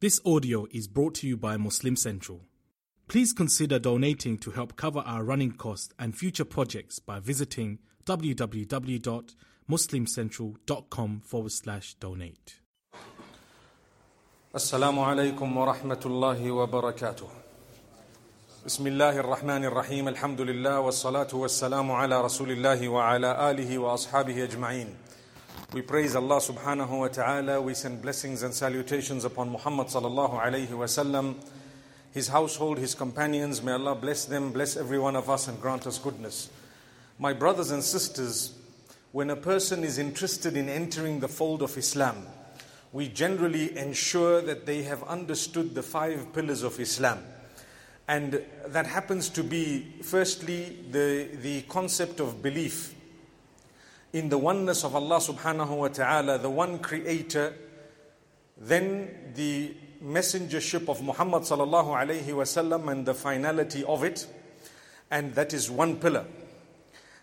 This audio is brought to you by Muslim Central. Please consider donating to help cover our running costs and future projects by visiting www.muslimcentral.com forward slash donate. السلام عليكم ورحمة الله وبركاته. بسم الله الرحمن الرحيم الحمد لله والصلاة والسلام على رسول الله وعلى آله وأصحابه أجمعين. we praise Allah subhanahu wa ta'ala. We send blessings and salutations upon Muhammad sallallahu alayhi wa sallam, his household, his companions. May Allah bless them, bless every one of us, and grant us goodness. My brothers and sisters, when a person is interested in entering the fold of Islam, we generally ensure that they have understood the five pillars of Islam. And that happens to be, firstly, the, the concept of belief in the oneness of Allah subhanahu wa ta'ala, the one creator, then the messengership of Muhammad sallallahu alayhi wasallam and the finality of it, and that is one pillar.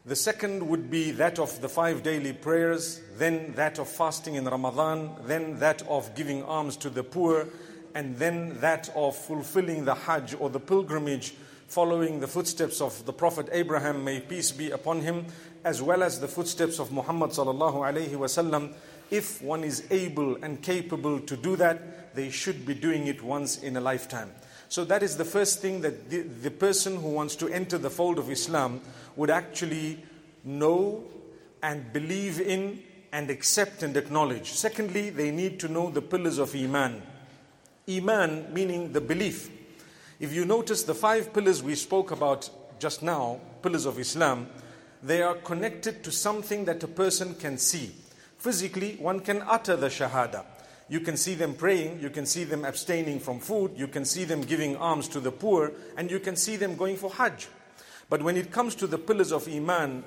The second would be that of the five daily prayers, then that of fasting in Ramadan, then that of giving alms to the poor, and then that of fulfilling the Hajj or the pilgrimage following the footsteps of the Prophet Abraham, may peace be upon him, as well as the footsteps of Muhammad sallallahu alaihi wasallam. If one is able and capable to do that, they should be doing it once in a lifetime. So that is the first thing that the, the person who wants to enter the fold of Islam would actually know and believe in and accept and acknowledge. Secondly, they need to know the pillars of Iman. Iman meaning the belief. If you notice the five pillars we spoke about just now, pillars of Islam, they are connected to something that a person can see. Physically, one can utter the Shahada. You can see them praying, you can see them abstaining from food, you can see them giving alms to the poor, and you can see them going for Hajj. But when it comes to the pillars of Iman,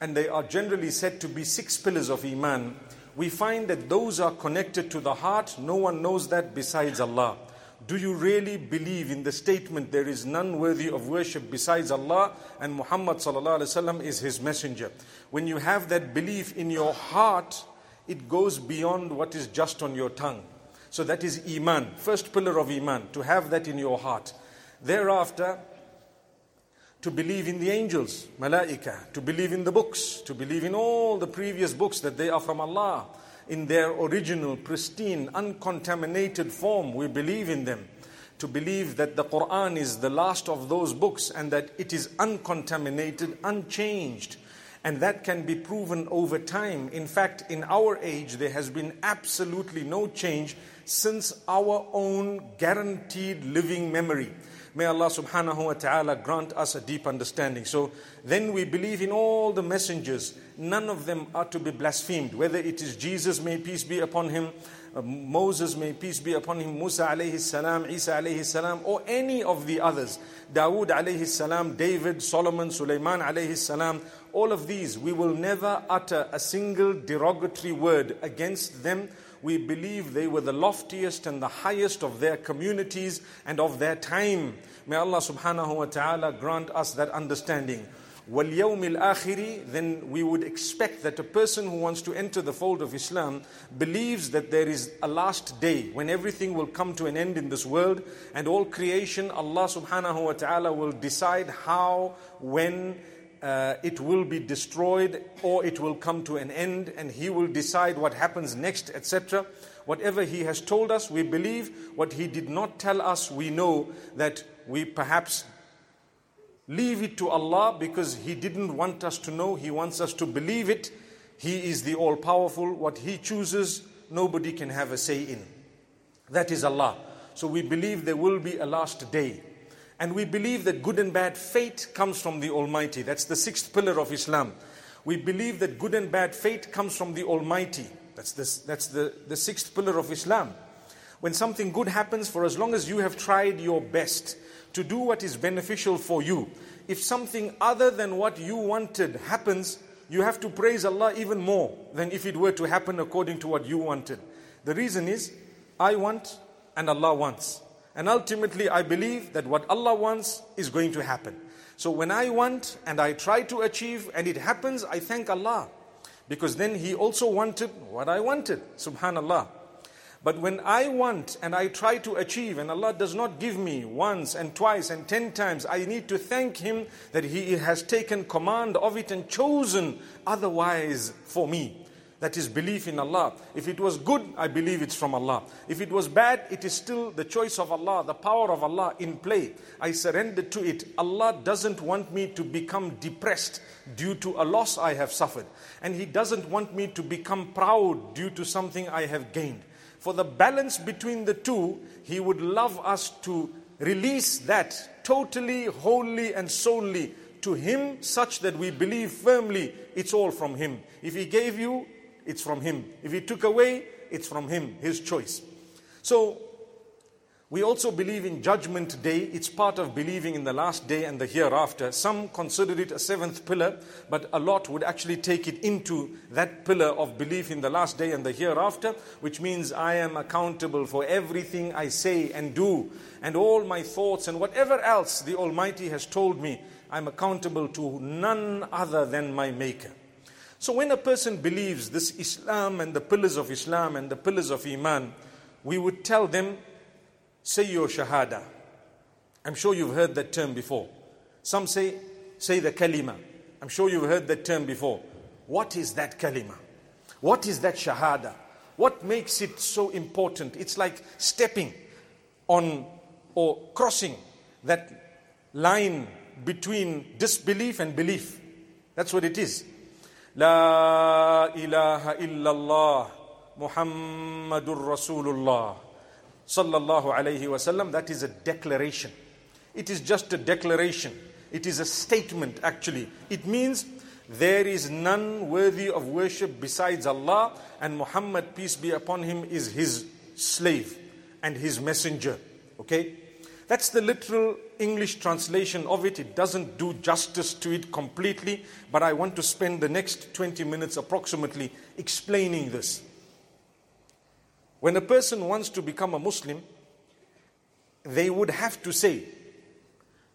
and they are generally said to be six pillars of Iman, we find that those are connected to the heart. No one knows that besides Allah. Do you really believe in the statement there is none worthy of worship besides Allah and Muhammad is his messenger? When you have that belief in your heart, it goes beyond what is just on your tongue. So that is iman, first pillar of iman, to have that in your heart. Thereafter, to believe in the angels, malaika, to believe in the books, to believe in all the previous books that they are from Allah in their original, pristine, uncontaminated form. We believe in them. To believe that the Quran is the last of those books and that it is uncontaminated, unchanged. And that can be proven over time. In fact, in our age, there has been absolutely no change since our own guaranteed living memory. May Allah subhanahu wa ta'ala grant us a deep understanding. So then we believe in all the messengers. None of them are to be blasphemed. Whether it is Jesus, may peace be upon him, uh, Moses, may peace be upon him, Musa alayhi salam, Isa alayhi salam, or any of the others. Dawood alayhi salam, David, Solomon, Sulaiman alayhi salam. All of these, we will never utter a single derogatory word against them we believe they were the loftiest and the highest of their communities and of their time. May Allah subhanahu wa ta'ala grant us that understanding. وَالْيَوْمِ الْآخِرِ Then we would expect that a person who wants to enter the fold of Islam believes that there is a last day when everything will come to an end in this world and all creation, Allah subhanahu wa ta'ala will decide how, when, uh, it will be destroyed or it will come to an end and he will decide what happens next, etc. Whatever he has told us, we believe. What he did not tell us, we know that we perhaps leave it to Allah because he didn't want us to know. He wants us to believe it. He is the all powerful. What he chooses, nobody can have a say in. That is Allah. So we believe there will be a last day. And we believe that good and bad fate comes from the Almighty. That's the sixth pillar of Islam. We believe that good and bad fate comes from the Almighty. That's, this, that's the, the sixth pillar of Islam. When something good happens, for as long as you have tried your best to do what is beneficial for you, if something other than what you wanted happens, you have to praise Allah even more than if it were to happen according to what you wanted. The reason is, I want and Allah wants. And ultimately, I believe that what Allah wants is going to happen. So when I want and I try to achieve and it happens, I thank Allah. Because then He also wanted what I wanted. Subhanallah. But when I want and I try to achieve, and Allah does not give me once and twice and ten times, I need to thank Him that He has taken command of it and chosen otherwise for me. That is belief in Allah. If it was good, I believe it's from Allah. If it was bad, it is still the choice of Allah, the power of Allah in play. I surrender to it. Allah doesn't want me to become depressed due to a loss I have suffered. And He doesn't want me to become proud due to something I have gained. For the balance between the two, He would love us to release that totally, wholly, and solely to Him, such that we believe firmly it's all from Him. If He gave you, it's from Him. If He took away, it's from Him, His choice. So, we also believe in Judgment Day. It's part of believing in the last day and the hereafter. Some consider it a seventh pillar, but a lot would actually take it into that pillar of belief in the last day and the hereafter, which means I am accountable for everything I say and do, and all my thoughts and whatever else the Almighty has told me. I'm accountable to none other than my Maker. So when a person believes this Islam and the pillars of Islam and the pillars of Iman, we would tell them say your shahada. I'm sure you've heard that term before. Some say, say the kalima. I'm sure you've heard that term before. What is that kalima? What is that shahada? What makes it so important? It's like stepping on or crossing that line between disbelief and belief. That's what it is. La ilaha illallah Muhammadur Rasulullah sallallahu alayhi wasallam, that is a declaration. It is just a declaration. It is a statement actually. It means there is none worthy of worship besides Allah and Muhammad peace be upon him is his slave and his messenger. Okay? That's the literal English translation of it. It doesn't do justice to it completely, but I want to spend the next 20 minutes approximately explaining this. When a person wants to become a Muslim, they would have to say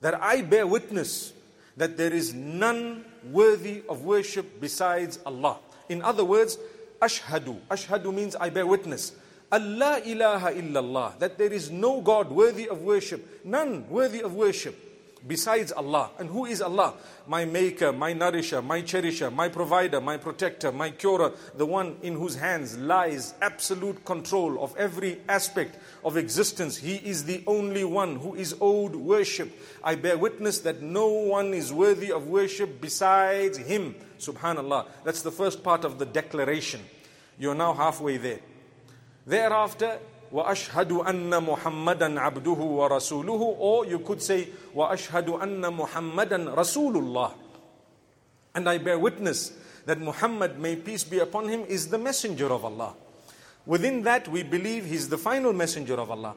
that I bear witness that there is none worthy of worship besides Allah. In other words, ashhadu. Ashhadu means I bear witness. Allah ilaha illallah. That there is no God worthy of worship. None worthy of worship besides Allah. And who is Allah? My maker, my nourisher, my cherisher, my provider, my protector, my curer, the one in whose hands lies absolute control of every aspect of existence. He is the only one who is owed worship. I bear witness that no one is worthy of worship besides Him. Subhanallah. That's the first part of the declaration. You're now halfway there. Thereafter, واشهد ان محمدا عبده ورسوله or you could say واشهد ان محمدا رسول الله and i bear witness that muhammad may peace be upon him is the messenger of allah within that we believe he's the final messenger of allah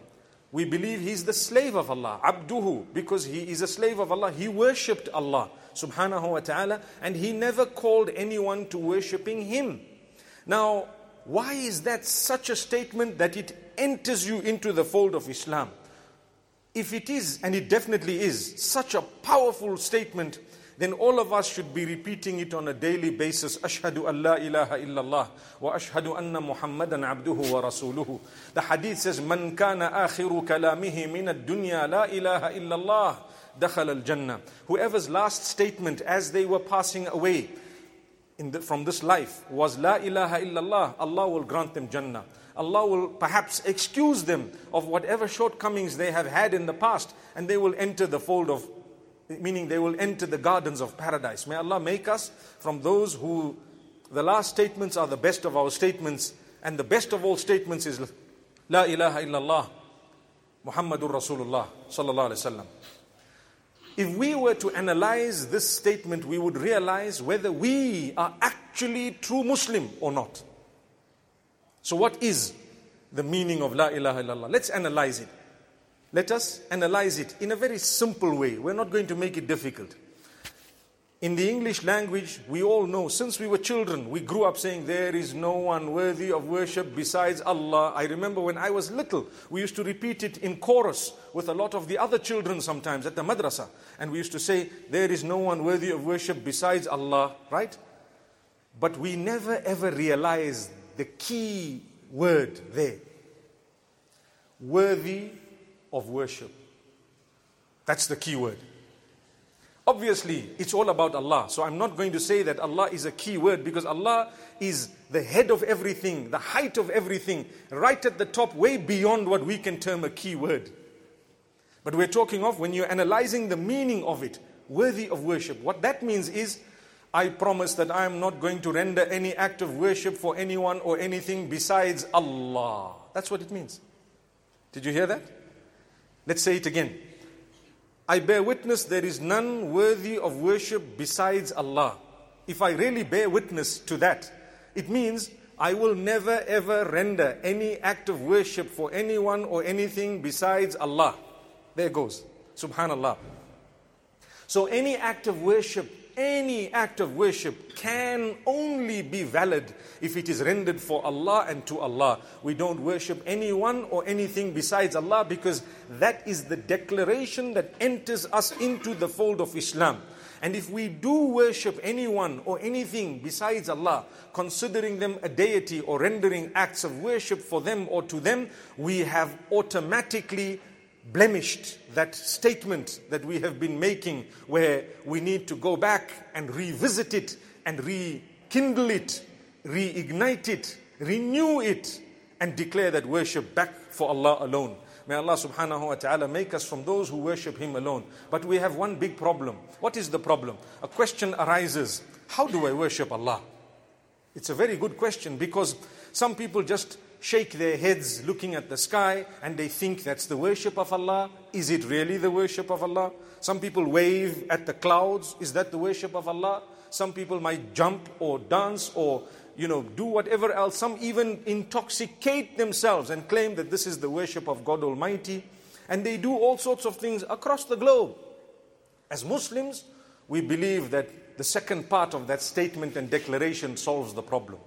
we believe he's the slave of allah abduhu because he is a slave of allah he worshipped allah subhanahu wa ta'ala and he never called anyone to worshipping him now why is that such a statement that it enters you into the fold of Islam. If it is, and it definitely is, such a powerful statement, then all of us should be repeating it on a daily basis. Ashhadu an la ilaha illallah wa ashhadu anna Muhammadan abduhu wa rasuluhu. The hadith says, Man kana akhiru kalamihi min ad-dunya la ilaha illallah dakhal al-jannah. Whoever's last statement as they were passing away the, from this life was la ilaha illallah, Allah will grant them jannah. Allah will perhaps excuse them of whatever shortcomings they have had in the past and they will enter the fold of, meaning they will enter the gardens of paradise. May Allah make us from those who the last statements are the best of our statements and the best of all statements is La ilaha illallah Muhammadur Rasulullah sallallahu alaihi wasallam. If we were to analyze this statement, we would realize whether we are actually true Muslim or not. So, what is the meaning of La ilaha illallah? Let's analyze it. Let us analyze it in a very simple way. We're not going to make it difficult. In the English language, we all know since we were children, we grew up saying, There is no one worthy of worship besides Allah. I remember when I was little, we used to repeat it in chorus with a lot of the other children sometimes at the madrasa. And we used to say, There is no one worthy of worship besides Allah, right? But we never ever realized the key word there. worthy of worship. That's the key word. Obviously, it's all about Allah. So I'm not going to say that Allah is a key word because Allah is the head of everything, the height of everything, right at the top, way beyond what we can term a key word. But we're talking of when you're analyzing the meaning of it, worthy of worship. What that means is, I promise that I am not going to render any act of worship for anyone or anything besides Allah. That's what it means. Did you hear that? Let's say it again. I bear witness there is none worthy of worship besides Allah. If I really bear witness to that, it means I will never ever render any act of worship for anyone or anything besides Allah. There goes. Subhanallah. So any act of worship any act of worship can only be valid if it is rendered for Allah and to Allah. We don't worship anyone or anything besides Allah because that is the declaration that enters us into the fold of Islam. And if we do worship anyone or anything besides Allah, considering them a deity or rendering acts of worship for them or to them, we have automatically blemished that statement that we have been making, where we need to go back and revisit it and rekindle it, reignite it, renew it, and declare that worship back for Allah alone. May Allah subhanahu wa ta'ala make us from those who worship Him alone. But we have one big problem. What is the problem? A question arises How do I worship Allah? It's a very good question because some people just shake their heads looking at the sky and they think that's the worship of Allah. Is it really the worship of Allah? Some people wave at the clouds. Is that the worship of Allah? Some people might jump or dance or you know, do whatever else. Some even intoxicate themselves and claim that this is the worship of God Almighty. And they do all sorts of things across the globe. As Muslims, we believe that the second part of that statement and declaration solves the problem.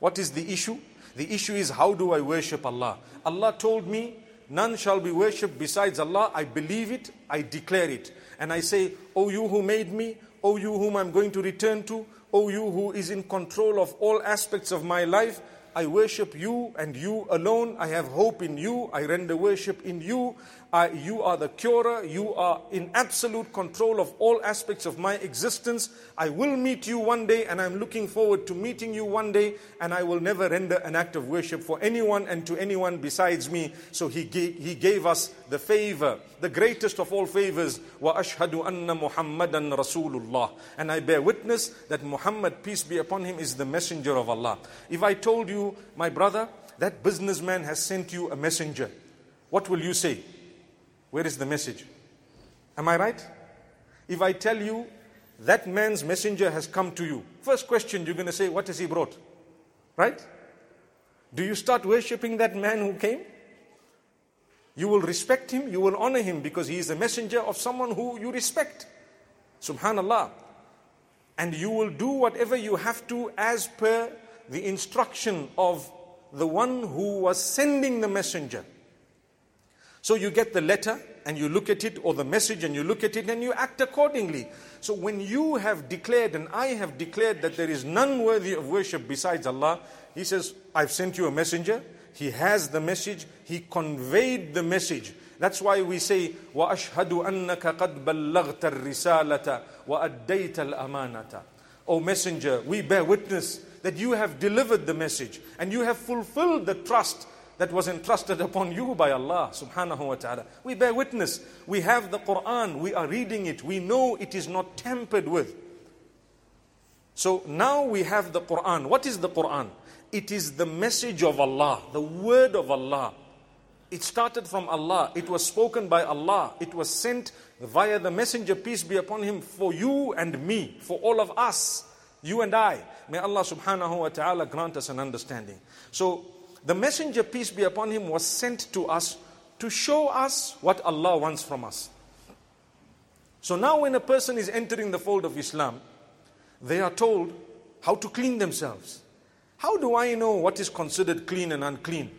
What is the issue? The issue is how do I worship Allah? Allah told me, none shall be worshipped besides Allah. I believe it, I declare it. And I say, O you who made me, O you whom I'm going to return to, O you who is in control of all aspects of my life, I worship you and you alone. I have hope in you. I render worship in you. I, you are the curer. You are in absolute control of all aspects of my existence. I will meet you one day and I'm looking forward to meeting you one day and I will never render an act of worship for anyone and to anyone besides me. So he he gave us the favor, the greatest of all favors. Wa ashhadu anna Muhammadan Rasulullah. And I bear witness that Muhammad, peace be upon him, is the messenger of Allah. If I told you my brother, that businessman has sent you a messenger. What will you say? Where is the message? Am I right? If I tell you that man's messenger has come to you, first question you're going to say, What has he brought? Right? Do you start worshipping that man who came? You will respect him, you will honor him because he is a messenger of someone who you respect. Subhanallah. And you will do whatever you have to as per the instruction of the one who was sending the messenger. So you get the letter and you look at it, or the message and you look at it and you act accordingly. So when you have declared and I have declared that there is none worthy of worship besides Allah, He says, I've sent you a messenger. He has the message. He conveyed the message. That's why we say, وَأَشْهَدُ أَنَّكَ قَدْ بَلَّغْتَ الرِّسَالَةَ وَأَدَّيْتَ الْأَمَانَةَ O Messenger, we bear witness that you have delivered the message and you have fulfilled the trust that was entrusted upon you by Allah subhanahu wa ta'ala. We bear witness. We have the Quran. We are reading it. We know it is not tampered with. So now we have the Quran. What is the Quran? It is the message of Allah, the word of Allah. It started from Allah. It was spoken by Allah. It was sent via the messenger, peace be upon him, for you and me, for all of us, you and I. May Allah subhanahu wa ta'ala grant us an understanding. So, the messenger, peace be upon him, was sent to us to show us what Allah wants from us. So now, when a person is entering the fold of Islam, they are told how to clean themselves. How do I know what is considered clean and unclean?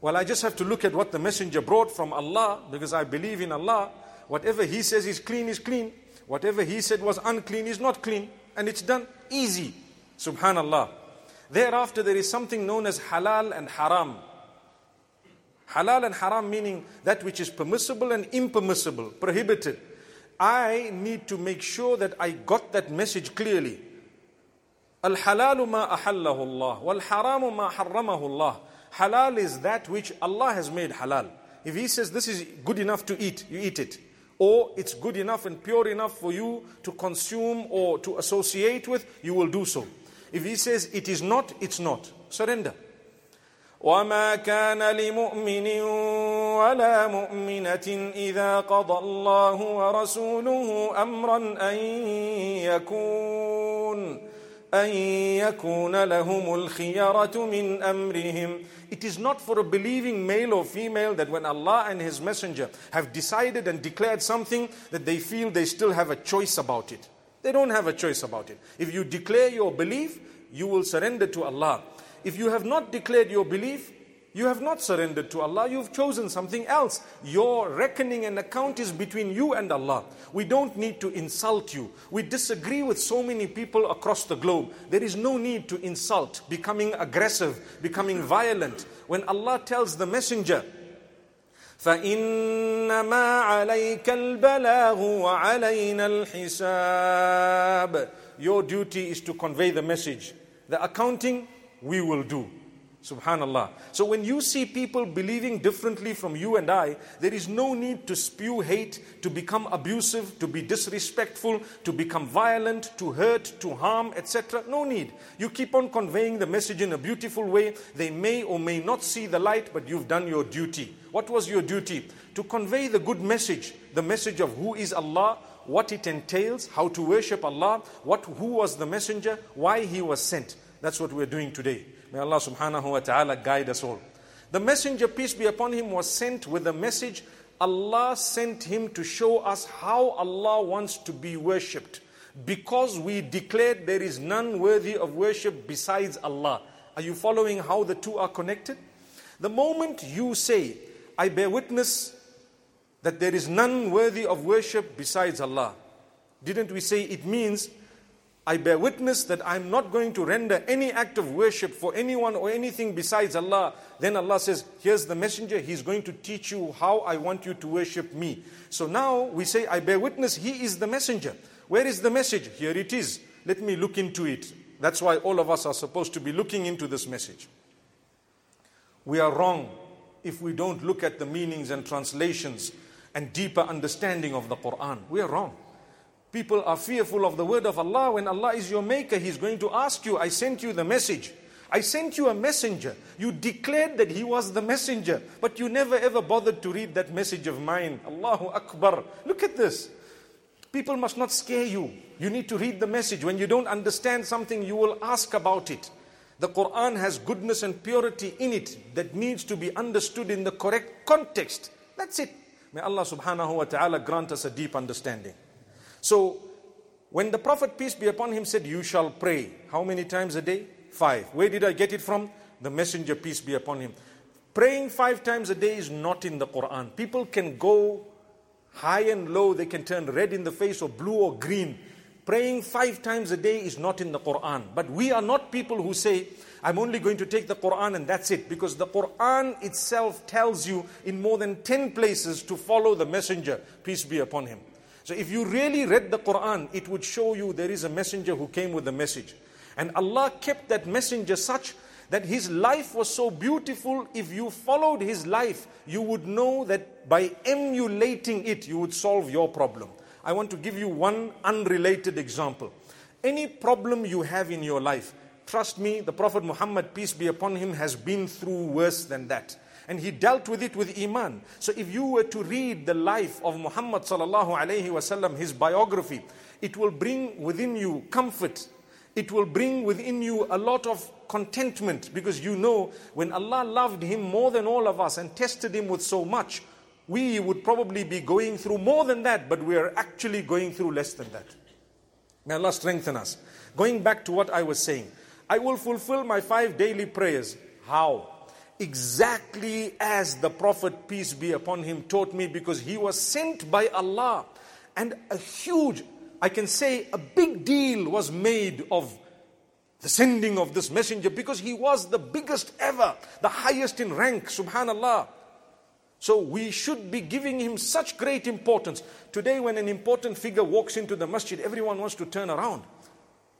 Well, I just have to look at what the messenger brought from Allah because I believe in Allah. Whatever he says is clean is clean. Whatever he said was unclean is not clean. And it's done easy. Subhanallah. Thereafter, there is something known as halal and haram. Halal and haram meaning that which is permissible and impermissible, prohibited. I need to make sure that I got that message clearly. Al-halalu ma ahallahu Allah, wal-haramu ma harramahu Allah. Halal is that which Allah has made halal. If He says this is good enough to eat, you eat it. Or it's good enough and pure enough for you to consume or to associate with, you will do so. If He says it is not, it's not. Surrender. وما كان لمؤمن ولا مؤمنة إذا قضى الله ورسوله أمرا أن يكون أن يكون لهم الخيرة من أمرهم It is not for a believing male or female that when Allah and His Messenger have decided and declared something that they feel they still have a choice about it. They don't have a choice about it. If you declare your belief, you will surrender to Allah. If you have not declared your belief, you have not surrendered to Allah, you've chosen something else. Your reckoning and account is between you and Allah. We don't need to insult you. We disagree with so many people across the globe. There is no need to insult, becoming aggressive, becoming violent. When Allah tells the messenger, فإنما عليك البلاغ وعلينا الحساب Your duty is to convey the message. The accounting we will do. Subhanallah. So when you see people believing differently from you and I, there is no need to spew hate, to become abusive, to be disrespectful, to become violent, to hurt, to harm, etc. No need. You keep on conveying the message in a beautiful way. They may or may not see the light, but you've done your duty. What was your duty? To convey the good message, the message of who is Allah, what it entails, how to worship Allah, what, who was the messenger, why he was sent. That's what we're doing today. May Allah subhanahu wa ta'ala guide us all. The messenger, peace be upon him, was sent with a message. Allah sent him to show us how Allah wants to be worshipped. Because we declared there is none worthy of worship besides Allah. Are you following how the two are connected? The moment you say, I bear witness that there is none worthy of worship besides Allah, didn't we say it means I bear witness that I'm not going to render any act of worship for anyone or anything besides Allah. Then Allah says, Here's the messenger, he's going to teach you how I want you to worship me. So now we say, I bear witness, he is the messenger. Where is the message? Here it is. Let me look into it. That's why all of us are supposed to be looking into this message. We are wrong if we don't look at the meanings and translations and deeper understanding of the Quran. We are wrong. People are fearful of the word of Allah. When Allah is your maker, He's going to ask you, I sent you the message. I sent you a messenger. You declared that he was the messenger, but you never ever bothered to read that message of mine. Allahu Akbar. Look at this. People must not scare you. You need to read the message. When you don't understand something, you will ask about it. The Quran has goodness and purity in it that needs to be understood in the correct context. That's it. May Allah subhanahu wa ta'ala grant us a deep understanding. So, when the Prophet, peace be upon him, said, You shall pray, how many times a day? Five. Where did I get it from? The Messenger, peace be upon him. Praying five times a day is not in the Quran. People can go high and low, they can turn red in the face or blue or green. Praying five times a day is not in the Quran. But we are not people who say, I'm only going to take the Quran and that's it. Because the Quran itself tells you in more than 10 places to follow the Messenger, peace be upon him. So if you really read the Quran, it would show you there is a messenger who came with a message. And Allah kept that messenger such that his life was so beautiful. If you followed his life, you would know that by emulating it, you would solve your problem. I want to give you one unrelated example. Any problem you have in your life, trust me, the Prophet Muhammad, peace be upon him, has been through worse than that and he dealt with it with iman. So if you were to read the life of Muhammad sallallahu his biography, it will bring within you comfort. It will bring within you a lot of contentment because you know when Allah loved him more than all of us and tested him with so much, we would probably be going through more than that, but we are actually going through less than that. May Allah strengthen us. Going back to what I was saying, I will fulfill my five daily prayers. How? exactly as the Prophet, peace be upon him, taught me because he was sent by Allah. And a huge, I can say, a big deal was made of the sending of this messenger because he was the biggest ever, the highest in rank, subhanallah. So we should be giving him such great importance. Today, when an important figure walks into the masjid, everyone wants to turn around.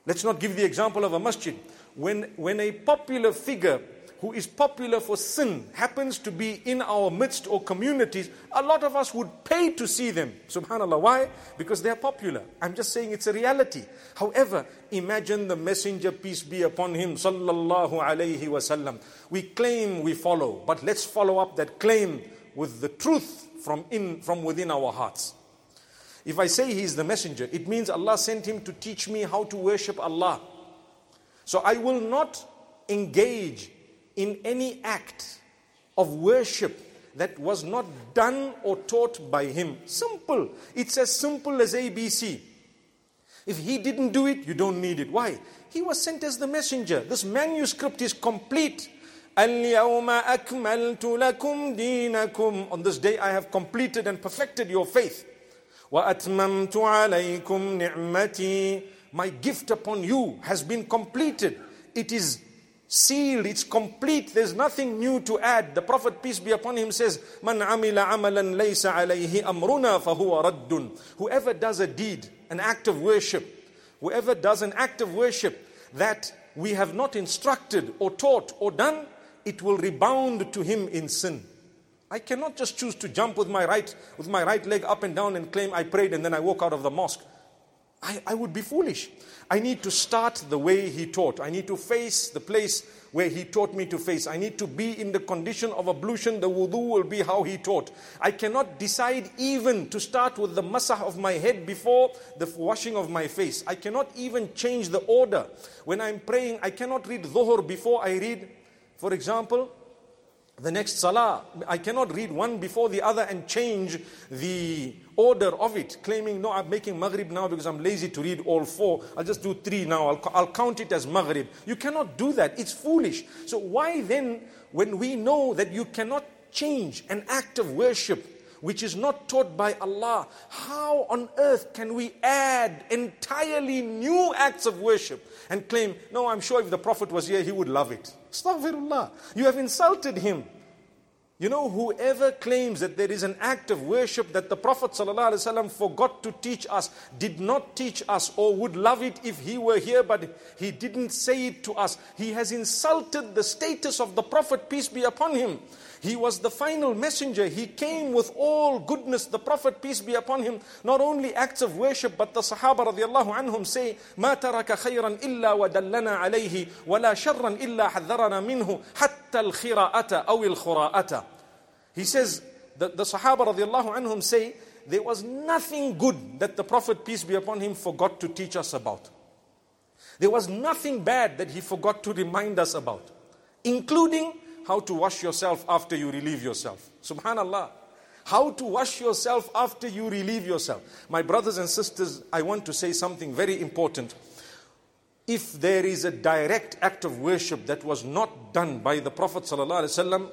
Let's not give the example of a masjid. When, when a popular figure who is popular for sin happens to be in our midst or communities, a lot of us would pay to see them. Subhanallah. Why? Because they're popular. I'm just saying it's a reality. However, imagine the messenger, peace be upon him, sallallahu alayhi wasallam. We claim we follow, but let's follow up that claim with the truth from, in, from within our hearts. If I say he is the messenger, it means Allah sent him to teach me how to worship Allah. So I will not engage in any act of worship that was not done or taught by him. Simple. It's as simple as ABC. If he didn't do it, you don't need it. Why? He was sent as the messenger. This manuscript is complete. اليوم أكملت لكم دينكم On this day I have completed and perfected your faith. وأتممت عليكم نعمتي My gift upon you has been completed. It is sealed, it's complete, there's nothing new to add. The Prophet, peace be upon him, says, Man amila amalan laysa alayhi amruna fahuwa raddun. Whoever does a deed, an act of worship, whoever does an act of worship that we have not instructed or taught or done, it will rebound to him in sin. I cannot just choose to jump with my right, with my right leg up and down and claim I prayed and then I walk out of the mosque. I, I would be foolish. I need to start the way He taught. I need to face the place where He taught me to face. I need to be in the condition of ablution. The wudu will be how He taught. I cannot decide even to start with the masah of my head before the washing of my face. I cannot even change the order. When I'm praying, I cannot read dhuhr before I read, for example, the next salah. I cannot read one before the other and change the order of it, claiming, no, I'm making Maghrib now because I'm lazy to read all four. I'll just do three now. I'll, I'll count it as Maghrib. You cannot do that. It's foolish. So, why then, when we know that you cannot change an act of worship which is not taught by Allah, how on earth can we add entirely new acts of worship and claim, no, I'm sure if the Prophet was here, he would love it? Astaghfirullah. You have insulted him. You know, whoever claims that there is an act of worship that the Prophet ﷺ forgot to teach us, did not teach us, or would love it if he were here, but he didn't say it to us, he has insulted the status of the Prophet, peace be upon him. He was the final messenger. He came with all goodness. The Prophet, peace be upon him, not only acts of worship, but the Sahaba radiallahu anhum say, ما ترك خيرا إلا ودلنا عليه ولا شرا إلا حذرنا منه حتى الخراءة أو الخراءة. He says, the, the Sahaba radiallahu anhum say, there was nothing good that the Prophet, peace be upon him, forgot to teach us about. There was nothing bad that he forgot to remind us about, including how to wash yourself after you relieve yourself. Subhanallah. How to wash yourself after you relieve yourself. My brothers and sisters, I want to say something very important. If there is a direct act of worship that was not done by the Prophet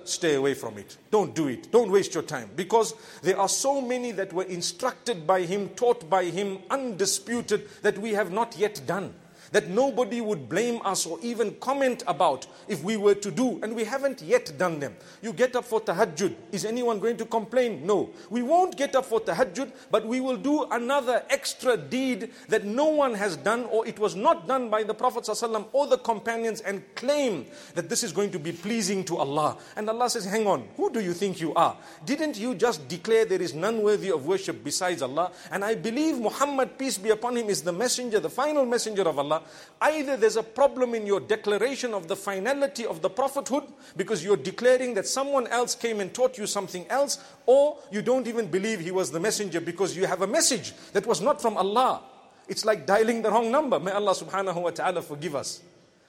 stay away from it. Don't do it. Don't waste your time. Because there are so many that were instructed by him, taught by him, undisputed, that we have not yet done that nobody would blame us or even comment about if we were to do, and we haven't yet done them. You get up for tahajjud. Is anyone going to complain? No. We won't get up for tahajjud, but we will do another extra deed that no one has done or it was not done by the Prophet ﷺ or the companions and claim that this is going to be pleasing to Allah. And Allah says, Hang on, who do you think you are? Didn't you just declare there is none worthy of worship besides Allah? And I believe Muhammad, peace be upon him, is the messenger, the final messenger of Allah. Either there's a problem in your declaration of the finality of the prophethood because you're declaring that someone else came and taught you something else, or you don't even believe he was the messenger because you have a message that was not from Allah. It's like dialing the wrong number. May Allah subhanahu wa ta'ala forgive us.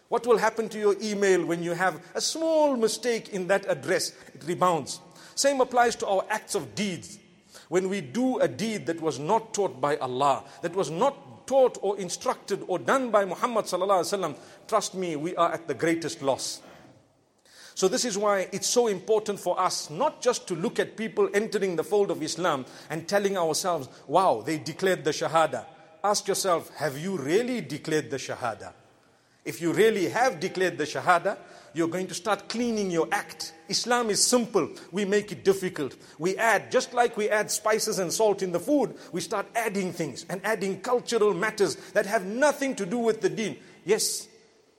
What will happen to your email when you have a small mistake in that address? It rebounds. Same applies to our acts of deeds. When we do a deed that was not taught by Allah, that was not taught or instructed or done by Muhammad sallallahu trust me, we are at the greatest loss. So this is why it's so important for us not just to look at people entering the fold of Islam and telling ourselves, wow, they declared the Shahada. Ask yourself, have you really declared the Shahada? If you really have declared the Shahada, you're going to start cleaning your act. Islam is simple. We make it difficult. We add, just like we add spices and salt in the food, we start adding things and adding cultural matters that have nothing to do with the deen. Yes,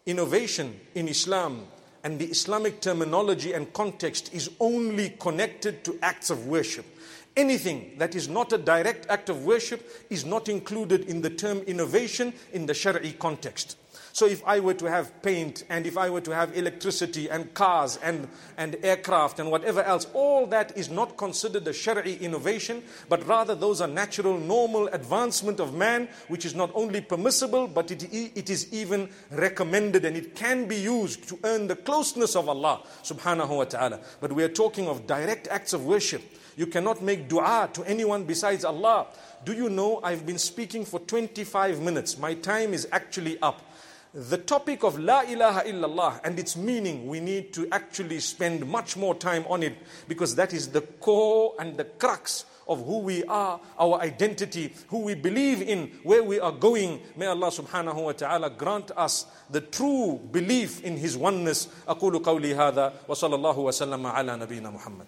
innovation in Islam and the Islamic terminology and context is only connected to acts of worship. Anything that is not a direct act of worship is not included in the term innovation in the Shari'i context. So if I were to have paint and if I were to have electricity and cars and, and aircraft and whatever else, all that is not considered a Shari'i innovation, but rather those are natural, normal advancement of man, which is not only permissible, but it, it is even recommended and it can be used to earn the closeness of Allah subhanahu wa ta'ala. But we are talking of direct acts of worship. You cannot make dua to anyone besides Allah. Do you know I've been speaking for 25 minutes? My time is actually up The topic of La ilaha illallah and its meaning, we need to actually spend much more time on it because that is the core and the crux of who we are, our identity, who we believe in, where we are going. May Allah subhanahu wa ta'ala grant us the true belief in His oneness. أقول قولي هذا وصلى الله وسلم على نبينا محمد